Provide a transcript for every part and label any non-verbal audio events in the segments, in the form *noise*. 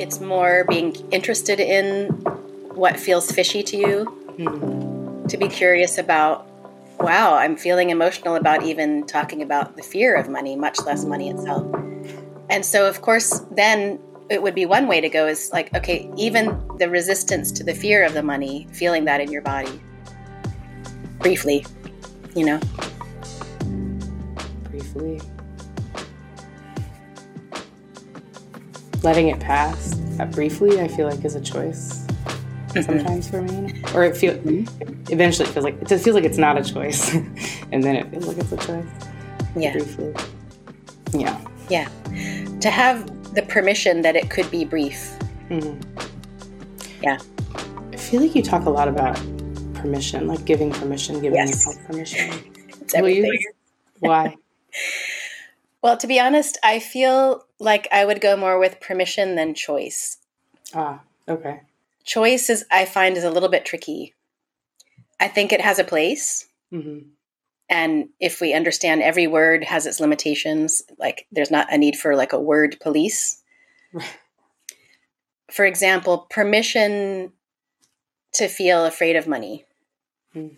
It's more being interested in what feels fishy to you, mm-hmm. to be curious about, wow, I'm feeling emotional about even talking about the fear of money, much less money itself. And so, of course, then it would be one way to go is like, okay, even the resistance to the fear of the money, feeling that in your body briefly, you know? Briefly. Letting it pass that briefly, I feel like is a choice mm-hmm. sometimes for me. Or it feels, mm-hmm. eventually it feels like, it just feels like it's not a choice. *laughs* and then it feels like it's a choice. Yeah. Briefly. Yeah. Yeah. To have the permission that it could be brief. Mm-hmm. Yeah. I feel like you talk a lot about permission, like giving permission, giving yes. yourself permission. *laughs* it's everything. Why? *laughs* well, to be honest, I feel like I would go more with permission than choice. Ah, okay. Choice is, I find, is a little bit tricky. I think it has a place. Mm-hmm. And if we understand every word has its limitations, like there's not a need for like a word police. *laughs* for example, permission to feel afraid of money. Mm.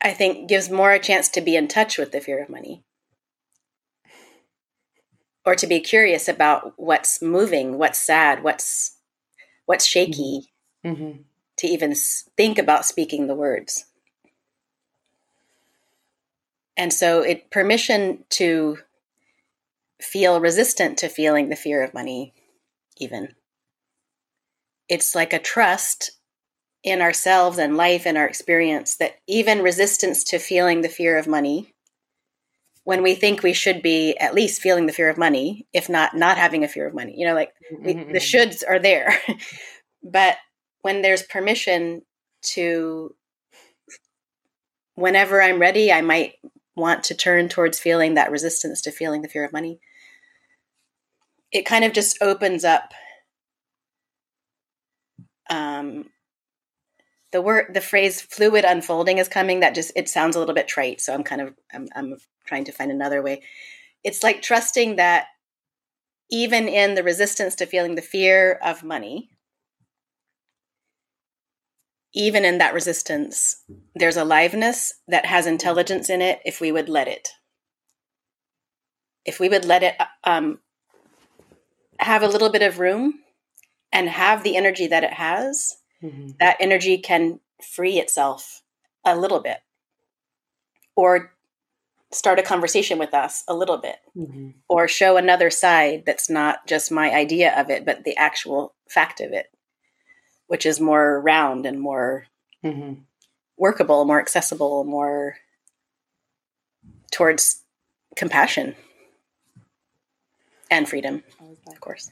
I think gives more a chance to be in touch with the fear of money or to be curious about what's moving, what's sad, what's what's shaky, mm-hmm. mm-hmm. to even think about speaking the words. And so it permission to feel resistant to feeling the fear of money even. It's like a trust in ourselves and life and our experience that even resistance to feeling the fear of money when we think we should be at least feeling the fear of money if not not having a fear of money you know like we, mm-hmm. the shoulds are there *laughs* but when there's permission to whenever i'm ready i might want to turn towards feeling that resistance to feeling the fear of money it kind of just opens up um, the word the phrase fluid unfolding is coming that just it sounds a little bit trite so i'm kind of I'm, I'm trying to find another way. It's like trusting that even in the resistance to feeling the fear of money even in that resistance there's aliveness that has intelligence in it if we would let it. If we would let it um, have a little bit of room and have the energy that it has mm-hmm. that energy can free itself a little bit or start a conversation with us a little bit mm-hmm. or show another side that's not just my idea of it but the actual fact of it which is more round and more mm-hmm. workable more accessible more towards compassion and freedom of course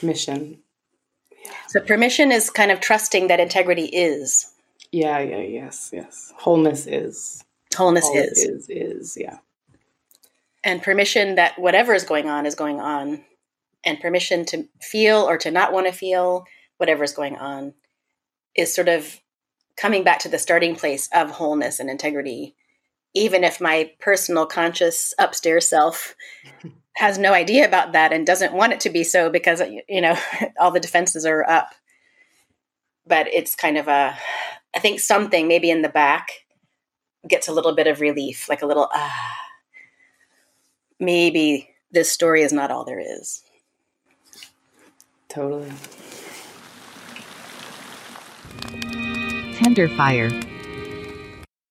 mission so permission is kind of trusting that integrity is. Yeah, yeah, yes, yes. Wholeness is. Wholeness, Wholeness is. Is, is, yeah. And permission that whatever is going on is going on. And permission to feel or to not want to feel whatever is going on is sort of coming back to the starting place of wholeness and integrity. Even if my personal conscious upstairs self *laughs* has no idea about that and doesn't want it to be so because you know *laughs* all the defenses are up. But it's kind of a i think something maybe in the back gets a little bit of relief like a little ah maybe this story is not all there is. Totally. Tenderfire